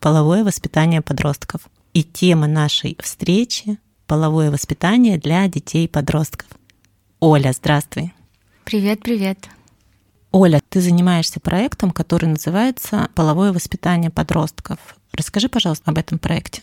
«Половое воспитание подростков». И тема нашей встречи – половое воспитание для детей и подростков. Оля, здравствуй. Привет, привет. Оля, ты занимаешься проектом, который называется «Половое воспитание подростков». Расскажи, пожалуйста, об этом проекте.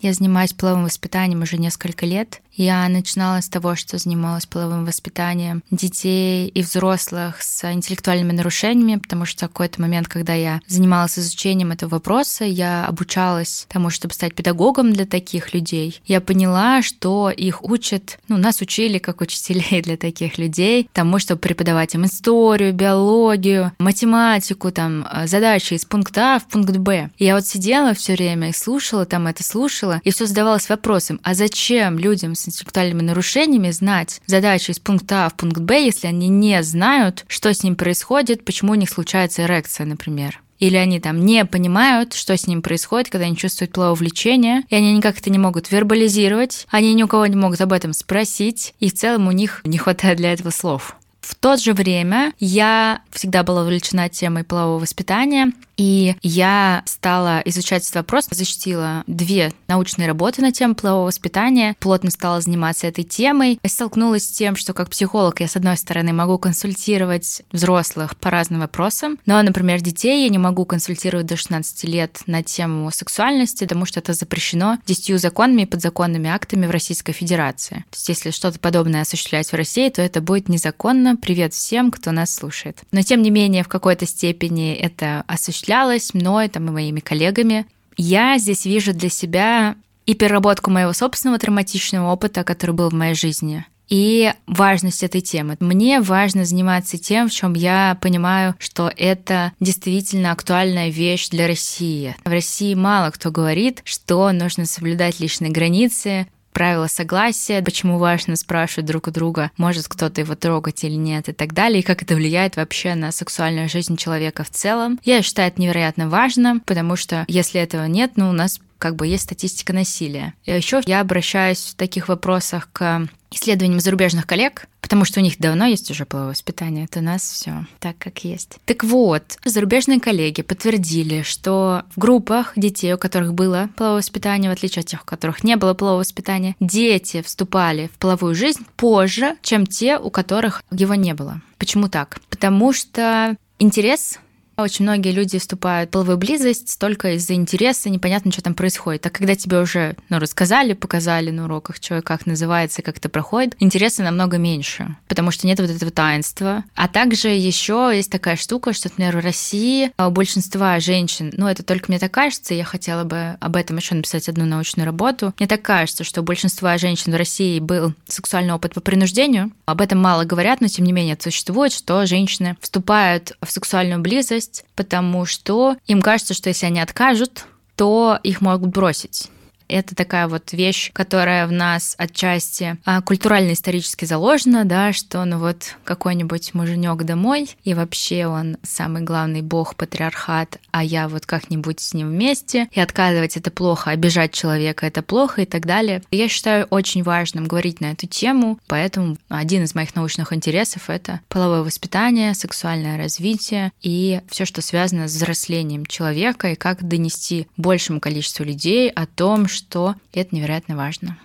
Я занимаюсь половым воспитанием уже несколько лет. Я начинала с того, что занималась половым воспитанием детей и взрослых с интеллектуальными нарушениями, потому что в какой-то момент, когда я занималась изучением этого вопроса, я обучалась тому, чтобы стать педагогом для таких людей. Я поняла, что их учат, ну, нас учили как учителей для таких людей, тому, чтобы преподавать им историю, биологию, математику, там, задачи из пункта А в пункт Б. И я вот сидела все время и слушала там это, слушала, и все задавалась вопросом, а зачем людям с интеллектуальными нарушениями знать задачу из пункта А в пункт Б, если они не знают, что с ним происходит, почему у них случается эрекция, например или они там не понимают, что с ним происходит, когда они чувствуют половое влечение, и они никак это не могут вербализировать, они ни у кого не могут об этом спросить, и в целом у них не хватает для этого слов. В то же время я всегда была увлечена темой полового воспитания, и я стала изучать этот вопрос, защитила две научные работы на тему полового воспитания, плотно стала заниматься этой темой. Столкнулась с тем, что как психолог я, с одной стороны, могу консультировать взрослых по разным вопросам, но, например, детей я не могу консультировать до 16 лет на тему сексуальности, потому что это запрещено десятью законами и подзаконными актами в Российской Федерации. То есть если что-то подобное осуществлять в России, то это будет незаконно. Привет всем, кто нас слушает. Но, тем не менее, в какой-то степени это осуществляется осуществлялось мной там, и моими коллегами. Я здесь вижу для себя и переработку моего собственного травматичного опыта, который был в моей жизни, и важность этой темы. Мне важно заниматься тем, в чем я понимаю, что это действительно актуальная вещь для России. В России мало кто говорит, что нужно соблюдать личные границы, правила согласия, почему важно спрашивать друг у друга, может кто-то его трогать или нет и так далее, и как это влияет вообще на сексуальную жизнь человека в целом. Я считаю это невероятно важно, потому что если этого нет, ну, у нас как бы есть статистика насилия. И еще я обращаюсь в таких вопросах к исследованиям зарубежных коллег, потому что у них давно есть уже половое воспитание, это у нас все так, как есть. Так вот, зарубежные коллеги подтвердили, что в группах детей, у которых было половое воспитание, в отличие от тех, у которых не было полового воспитания, дети вступали в половую жизнь позже, чем те, у которых его не было. Почему так? Потому что интерес очень многие люди вступают в половую близость только из-за интереса, непонятно, что там происходит. А когда тебе уже ну, рассказали, показали на уроках, что и как называется, как это проходит, интереса намного меньше, потому что нет вот этого таинства. А также еще есть такая штука, что, например, в России у большинства женщин, ну это только мне так кажется, я хотела бы об этом еще написать одну научную работу. Мне так кажется, что у большинства женщин в России был сексуальный опыт по принуждению. Об этом мало говорят, но тем не менее это существует, что женщины вступают в сексуальную близость потому что им кажется, что если они откажут, то их могут бросить. Это такая вот вещь, которая в нас отчасти а, культурально-исторически заложена, да, что ну вот какой-нибудь муженек домой, и вообще он самый главный бог, патриархат, а я вот как-нибудь с ним вместе, и отказывать это плохо, обижать человека это плохо и так далее. Я считаю очень важным говорить на эту тему, поэтому один из моих научных интересов — это половое воспитание, сексуальное развитие и все, что связано с взрослением человека, и как донести большему количеству людей о том, что что это невероятно важно.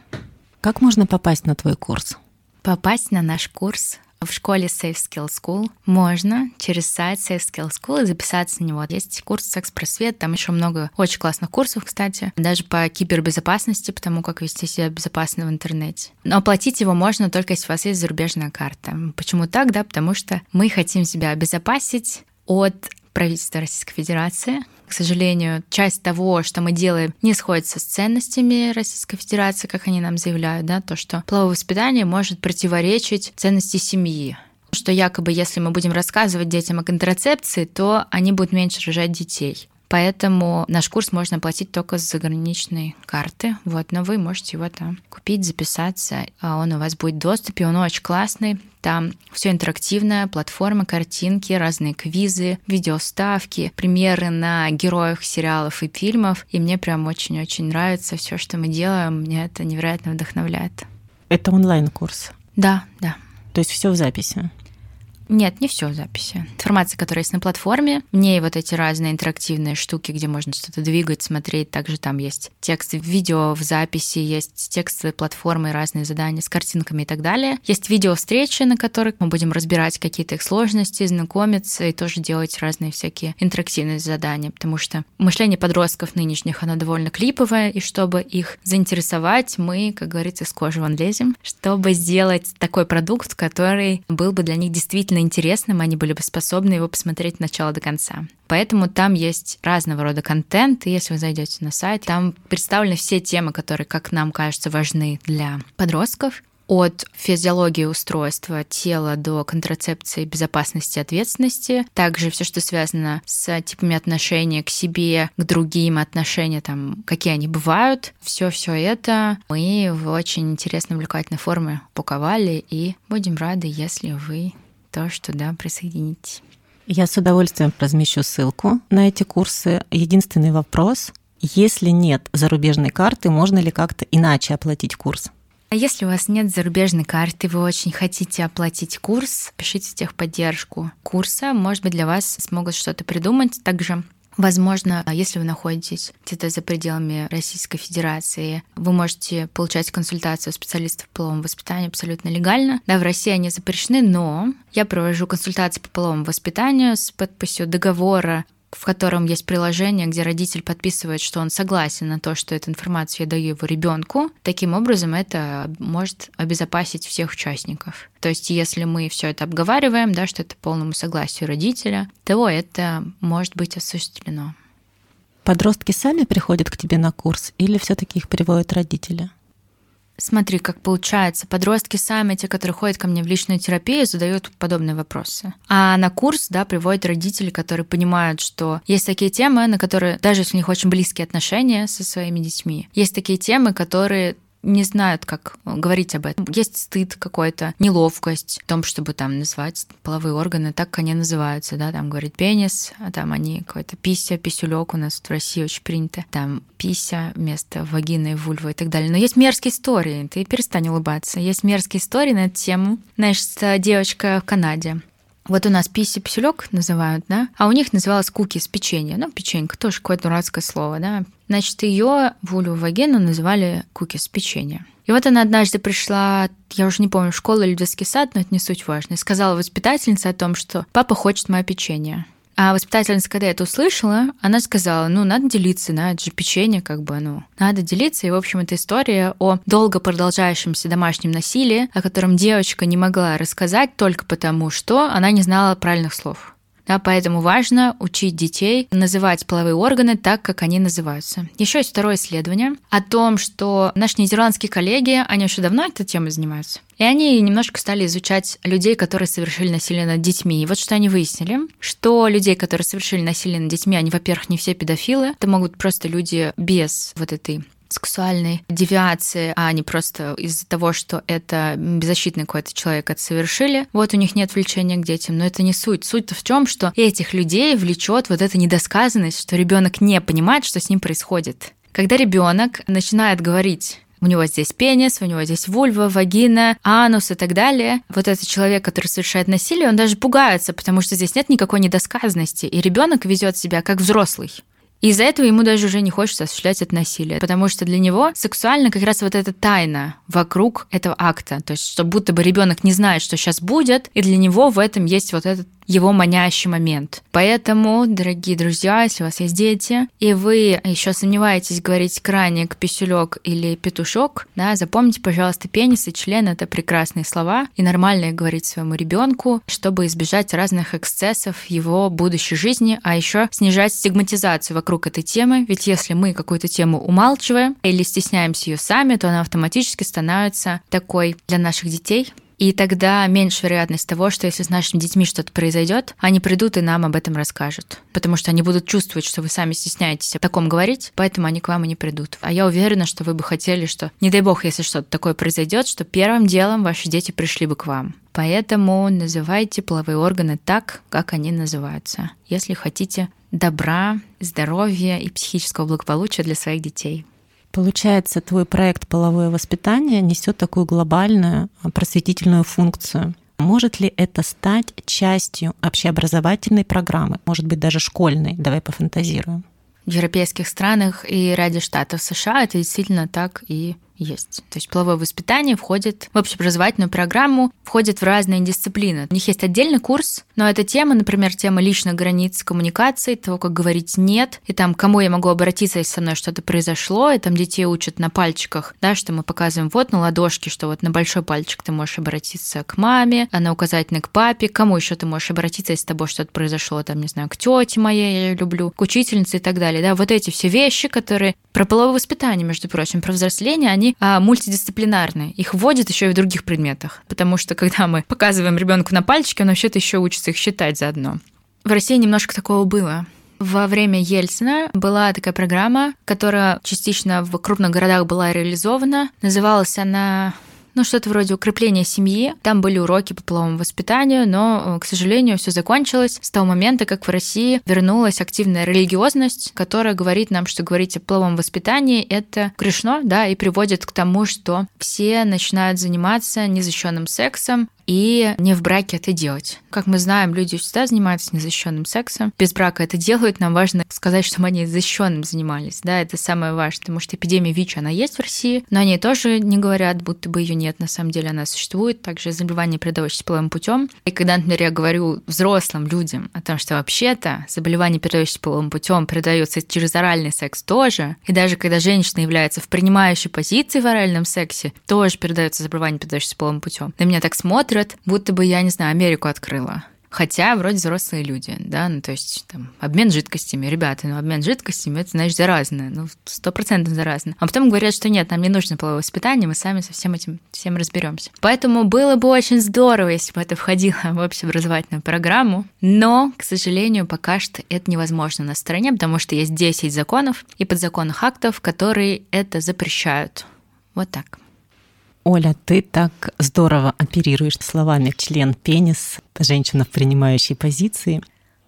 Как можно попасть на твой курс? Попасть на наш курс в школе Safe Skill School можно через сайт Safe Skill School и записаться на него. Есть курс секс-просвет, там еще много очень классных курсов, кстати, даже по кибербезопасности, потому как вести себя безопасно в интернете. Но оплатить его можно только если у вас есть зарубежная карта. Почему так? Да, потому что мы хотим себя обезопасить от правительства Российской Федерации, к сожалению, часть того, что мы делаем, не сходится с ценностями Российской Федерации, как они нам заявляют, да, то, что половое воспитание может противоречить ценности семьи что якобы если мы будем рассказывать детям о контрацепции, то они будут меньше рожать детей. Поэтому наш курс можно оплатить только с заграничной карты. Вот, но вы можете его там купить, записаться. А он у вас будет в доступе, он очень классный. Там все интерактивное, платформа, картинки, разные квизы, видеоставки, примеры на героях сериалов и фильмов. И мне прям очень-очень нравится все, что мы делаем. Меня это невероятно вдохновляет. Это онлайн-курс? Да, да. То есть все в записи? Нет, не все записи. Информация, которая есть на платформе, в ней вот эти разные интерактивные штуки, где можно что-то двигать, смотреть. Также там есть текст видео в записи, есть текстовые платформы, разные задания с картинками и так далее. Есть видео встречи, на которых мы будем разбирать какие-то их сложности, знакомиться и тоже делать разные всякие интерактивные задания, потому что мышление подростков нынешних, оно довольно клиповое, и чтобы их заинтересовать, мы, как говорится, с кожи вон лезем, чтобы сделать такой продукт, который был бы для них действительно действительно интересным, они были бы способны его посмотреть от начала до конца. Поэтому там есть разного рода контент, и если вы зайдете на сайт, там представлены все темы, которые, как нам кажется, важны для подростков от физиологии устройства тела до контрацепции, безопасности, ответственности. Также все, что связано с типами отношения к себе, к другим, отношения там, какие они бывают. Все, все это мы в очень интересной, увлекательной форме упаковали, и будем рады, если вы тоже туда присоединитесь. Я с удовольствием размещу ссылку на эти курсы. Единственный вопрос, если нет зарубежной карты, можно ли как-то иначе оплатить курс? А если у вас нет зарубежной карты, вы очень хотите оплатить курс, пишите техподдержку курса. Может быть, для вас смогут что-то придумать. Также Возможно, если вы находитесь где-то за пределами Российской Федерации, вы можете получать консультацию специалистов по половому воспитанию абсолютно легально. Да, в России они запрещены, но я провожу консультации по половому воспитанию с подписью договора в котором есть приложение, где родитель подписывает, что он согласен на то, что эту информацию я даю его ребенку. Таким образом, это может обезопасить всех участников. То есть, если мы все это обговариваем, да, что это полному согласию родителя, то это может быть осуществлено. Подростки сами приходят к тебе на курс или все-таки их приводят родители? Смотри, как получается. Подростки сами, те, которые ходят ко мне в личную терапию, задают подобные вопросы. А на курс, да, приводят родители, которые понимают, что есть такие темы, на которые, даже если у них очень близкие отношения со своими детьми, есть такие темы, которые не знают, как говорить об этом. Есть стыд какой-то, неловкость в том, чтобы там назвать половые органы так, как они называются, да, там говорит пенис, а там они какой-то пися, писюлек у нас в России очень принято, там пися вместо вагины, вульвы и так далее. Но есть мерзкие истории, ты перестань улыбаться. Есть мерзкие истории на эту тему. Знаешь, девочка в Канаде, вот у нас писи писюлек называют, да, а у них называлось куки с печенья. Ну, печенька тоже какое-то дурацкое слово, да. Значит, ее Вулю Вагену называли куки с печенья. И вот она однажды пришла, я уже не помню, в школу или в детский сад, но это не суть важно, и сказала воспитательнице о том, что папа хочет мое печенье. А воспитательница, когда я это услышала, она сказала, ну, надо делиться, да, это же печенье, как бы, ну, надо делиться. И, в общем, это история о долго продолжающемся домашнем насилии, о котором девочка не могла рассказать только потому, что она не знала правильных слов. Да, поэтому важно учить детей называть половые органы так, как они называются. Еще есть второе исследование о том, что наши нидерландские коллеги, они еще давно этой темой занимаются. И они немножко стали изучать людей, которые совершили насилие над детьми. И вот что они выяснили, что людей, которые совершили насилие над детьми, они, во-первых, не все педофилы, это могут просто люди без вот этой сексуальной девиации, а не просто из-за того, что это беззащитный какой-то человек это совершили. Вот у них нет влечения к детям, но это не суть. Суть-то в том, что этих людей влечет вот эта недосказанность, что ребенок не понимает, что с ним происходит. Когда ребенок начинает говорить у него здесь пенис, у него здесь вульва, вагина, анус и так далее. Вот этот человек, который совершает насилие, он даже пугается, потому что здесь нет никакой недосказанности, и ребенок ведет себя как взрослый. Из-за этого ему даже уже не хочется осуществлять это насилие, потому что для него сексуально как раз вот эта тайна вокруг этого акта, то есть что будто бы ребенок не знает, что сейчас будет, и для него в этом есть вот этот его манящий момент. Поэтому, дорогие друзья, если у вас есть дети, и вы еще сомневаетесь говорить краник, писюлек или петушок, да, запомните, пожалуйста, пенис и член — это прекрасные слова, и нормально их говорить своему ребенку, чтобы избежать разных эксцессов его будущей жизни, а еще снижать стигматизацию вокруг этой темы, ведь если мы какую-то тему умалчиваем или стесняемся ее сами, то она автоматически становится такой для наших детей И тогда меньше вероятность того, что если с нашими детьми что-то произойдет, они придут и нам об этом расскажут. Потому что они будут чувствовать, что вы сами стесняетесь о таком говорить, поэтому они к вам и не придут. А я уверена, что вы бы хотели, что, не дай бог, если что-то такое произойдет, что первым делом ваши дети пришли бы к вам. Поэтому называйте половые органы так, как они называются, если хотите добра, здоровья и психического благополучия для своих детей. Получается, твой проект «Половое воспитание» несет такую глобальную просветительную функцию. Может ли это стать частью общеобразовательной программы, может быть, даже школьной? Давай пофантазируем. В европейских странах и ряде штатов США это действительно так и есть. То есть половое воспитание входит в общеобразовательную программу, входит в разные дисциплины. У них есть отдельный курс, но эта тема, например, тема личных границ коммуникации, того, как говорить «нет», и там, кому я могу обратиться, если со мной что-то произошло, и там детей учат на пальчиках, да, что мы показываем вот на ладошке, что вот на большой пальчик ты можешь обратиться к маме, а на указательный к папе, кому еще ты можешь обратиться, если с тобой что-то произошло, там, не знаю, к тете моей, я ее люблю, к учительнице и так далее, да, вот эти все вещи, которые про половое воспитание, между прочим, про взросление, они они а, мультидисциплинарные. Их вводят еще и в других предметах. Потому что когда мы показываем ребенку на пальчике, он вообще-то еще учится их считать заодно. В России немножко такого было. Во время Ельцина была такая программа, которая частично в крупных городах была реализована. Называлась она ну, что-то вроде укрепления семьи. Там были уроки по половому воспитанию, но, э, к сожалению, все закончилось с того момента, как в России вернулась активная религиозность, которая говорит нам, что говорить о половом воспитании — это грешно, да, и приводит к тому, что все начинают заниматься незащищенным сексом, и не в браке это делать. Как мы знаем, люди всегда занимаются незащищенным сексом. Без брака это делают. Нам важно сказать, что они защищенным занимались. Да, это самое важное, потому что эпидемия ВИЧ, она есть в России, но они тоже не говорят, будто бы ее нет. На самом деле она существует. Также заболевание, передающееся половым путем. И когда, например, я говорю взрослым людям о том, что вообще-то заболевание, передающееся половым путем, передается через оральный секс тоже, и даже когда женщина является в принимающей позиции в оральном сексе, тоже передается заболевание, передающееся половым путем. На меня так смотрят, смотрят, будто бы я, не знаю, Америку открыла. Хотя вроде взрослые люди, да, ну то есть там обмен жидкостями, ребята, ну обмен жидкостями это, значит, заразно, ну сто процентов заразно. А потом говорят, что нет, нам не нужно половое воспитание, мы сами со всем этим всем разберемся. Поэтому было бы очень здорово, если бы это входило в общеобразовательную программу, но, к сожалению, пока что это невозможно на стране, потому что есть 10 законов и подзаконных актов, которые это запрещают. Вот так. Оля, ты так здорово оперируешь словами член пенис, женщина в принимающей позиции.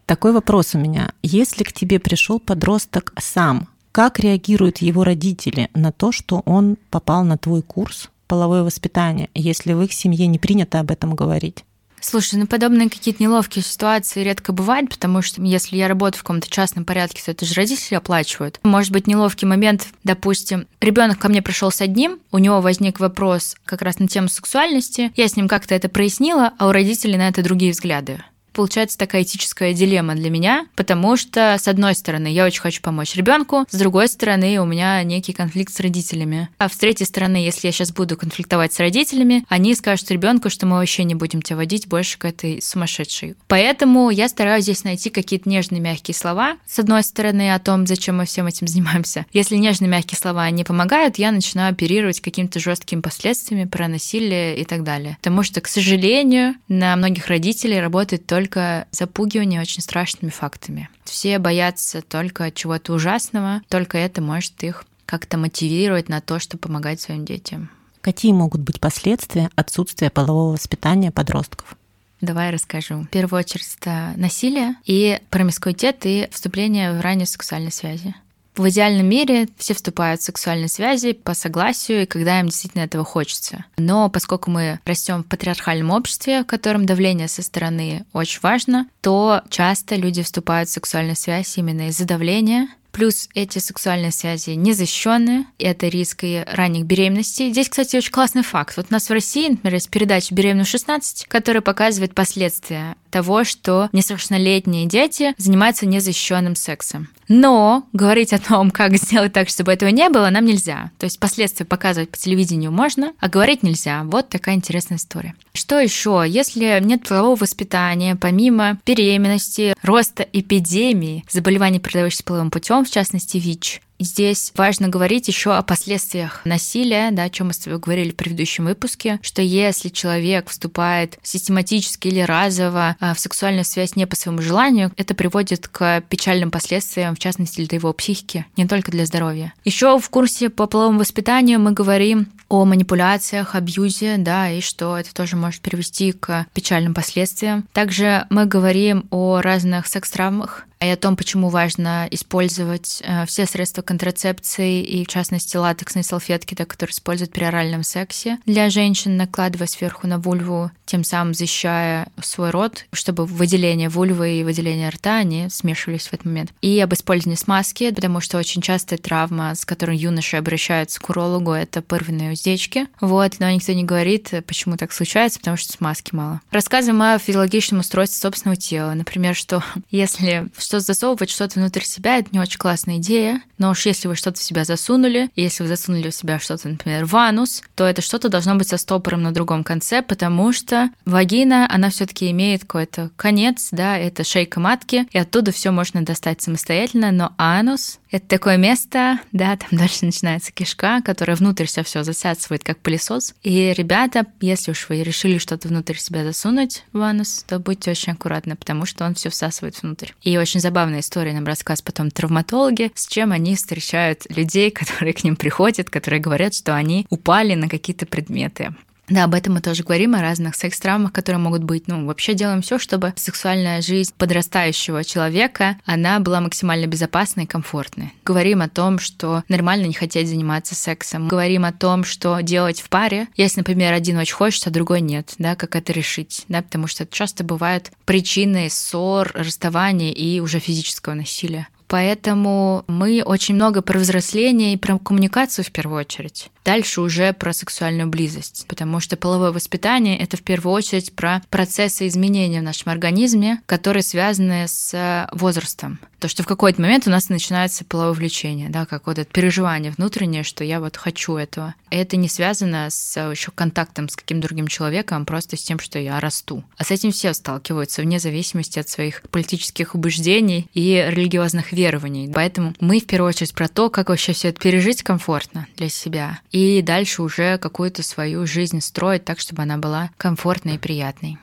Такой вопрос у меня. Если к тебе пришел подросток сам, как реагируют его родители на то, что он попал на твой курс половое воспитание, если в их семье не принято об этом говорить? Слушай, ну подобные какие-то неловкие ситуации редко бывают, потому что если я работаю в каком-то частном порядке, то это же родители оплачивают. Может быть неловкий момент, допустим, ребенок ко мне пришел с одним, у него возник вопрос как раз на тему сексуальности, я с ним как-то это прояснила, а у родителей на это другие взгляды получается такая этическая дилемма для меня, потому что, с одной стороны, я очень хочу помочь ребенку, с другой стороны, у меня некий конфликт с родителями. А с третьей стороны, если я сейчас буду конфликтовать с родителями, они скажут ребенку, что мы вообще не будем тебя водить больше к этой сумасшедшей. Поэтому я стараюсь здесь найти какие-то нежные мягкие слова, с одной стороны, о том, зачем мы всем этим занимаемся. Если нежные мягкие слова не помогают, я начинаю оперировать какими-то жесткими последствиями про насилие и так далее. Потому что, к сожалению, на многих родителей работает только только запугивание очень страшными фактами. Все боятся только чего-то ужасного, только это может их как-то мотивировать на то, чтобы помогать своим детям. Какие могут быть последствия отсутствия полового воспитания подростков? Давай расскажу. В первую очередь это насилие и промискуитет и вступление в ранние сексуальные связи. В идеальном мире все вступают в сексуальные связи по согласию и когда им действительно этого хочется. Но поскольку мы растем в патриархальном обществе, в котором давление со стороны очень важно, то часто люди вступают в сексуальную связь именно из-за давления, Плюс эти сексуальные связи незащищенные, это риск и ранних беременностей. Здесь, кстати, очень классный факт. Вот у нас в России, например, есть передача «Беременна 16», которая показывает последствия того, что несовершеннолетние дети занимаются незащищенным сексом. Но говорить о том, как сделать так, чтобы этого не было, нам нельзя. То есть последствия показывать по телевидению можно, а говорить нельзя. Вот такая интересная история. Что еще? Если нет полового воспитания, помимо беременности, роста эпидемии, заболеваний, передающихся половым путем, в частности ВИЧ, Здесь важно говорить еще о последствиях насилия, да, о чем мы с тобой говорили в предыдущем выпуске, что если человек вступает систематически или разово а, в сексуальную связь не по своему желанию, это приводит к печальным последствиям, в частности для его психики, не только для здоровья. Еще в курсе по половому воспитанию мы говорим о манипуляциях, абьюзе, да, и что это тоже может привести к печальным последствиям. Также мы говорим о разных секс-травмах, и о том, почему важно использовать э, все средства контрацепции и, в частности, латексные салфетки, да, которые используют при оральном сексе для женщин, накладывая сверху на вульву, тем самым защищая свой рот, чтобы выделение вульвы и выделение рта не смешивались в этот момент. И об использовании смазки, потому что очень частая травма, с которой юноши обращаются к урологу, это пырвенные уздечки. Вот, но никто не говорит, почему так случается, потому что смазки мало. Рассказываем о физиологичном устройстве собственного тела. Например, что если что засовывать что-то внутрь себя, это не очень классная идея. Но уж если вы что-то в себя засунули, если вы засунули в себя что-то, например, в анус, то это что-то должно быть со стопором на другом конце, потому что вагина, она все-таки имеет какой-то конец, да, это шейка матки, и оттуда все можно достать самостоятельно, но анус — это такое место, да, там дальше начинается кишка, которая внутрь себя все засасывает, как пылесос. И, ребята, если уж вы решили что-то внутрь себя засунуть в анус, то будьте очень аккуратны, потому что он все всасывает внутрь. И очень забавная история нам рассказ потом травматологи, с чем они встречают людей, которые к ним приходят, которые говорят, что они упали на какие-то предметы. Да, об этом мы тоже говорим, о разных секс-травмах, которые могут быть. Ну, вообще делаем все, чтобы сексуальная жизнь подрастающего человека, она была максимально безопасной и комфортной. Говорим о том, что нормально не хотеть заниматься сексом. Говорим о том, что делать в паре, если, например, один очень хочет, а другой нет, да, как это решить, да, потому что это часто бывает причиной ссор, расставания и уже физического насилия. Поэтому мы очень много про взросление и про коммуникацию в первую очередь. Дальше уже про сексуальную близость, потому что половое воспитание — это в первую очередь про процессы изменения в нашем организме, которые связаны с возрастом. То, что в какой-то момент у нас начинается половое влечение, да, как вот это переживание внутреннее, что я вот хочу этого. Это не связано с еще контактом с каким-то другим человеком, а просто с тем, что я расту. А с этим все сталкиваются вне зависимости от своих политических убеждений и религиозных верований. Поэтому мы в первую очередь про то, как вообще все это пережить комфортно для себя. И дальше уже какую-то свою жизнь строить так, чтобы она была комфортной и приятной.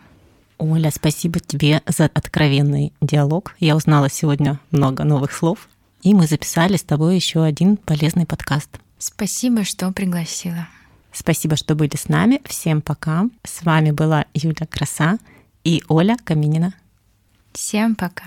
Оля, спасибо тебе за откровенный диалог. Я узнала сегодня много новых слов, и мы записали с тобой еще один полезный подкаст. Спасибо, что пригласила. Спасибо, что были с нами. Всем пока. С вами была Юля Краса и Оля Каминина. Всем пока.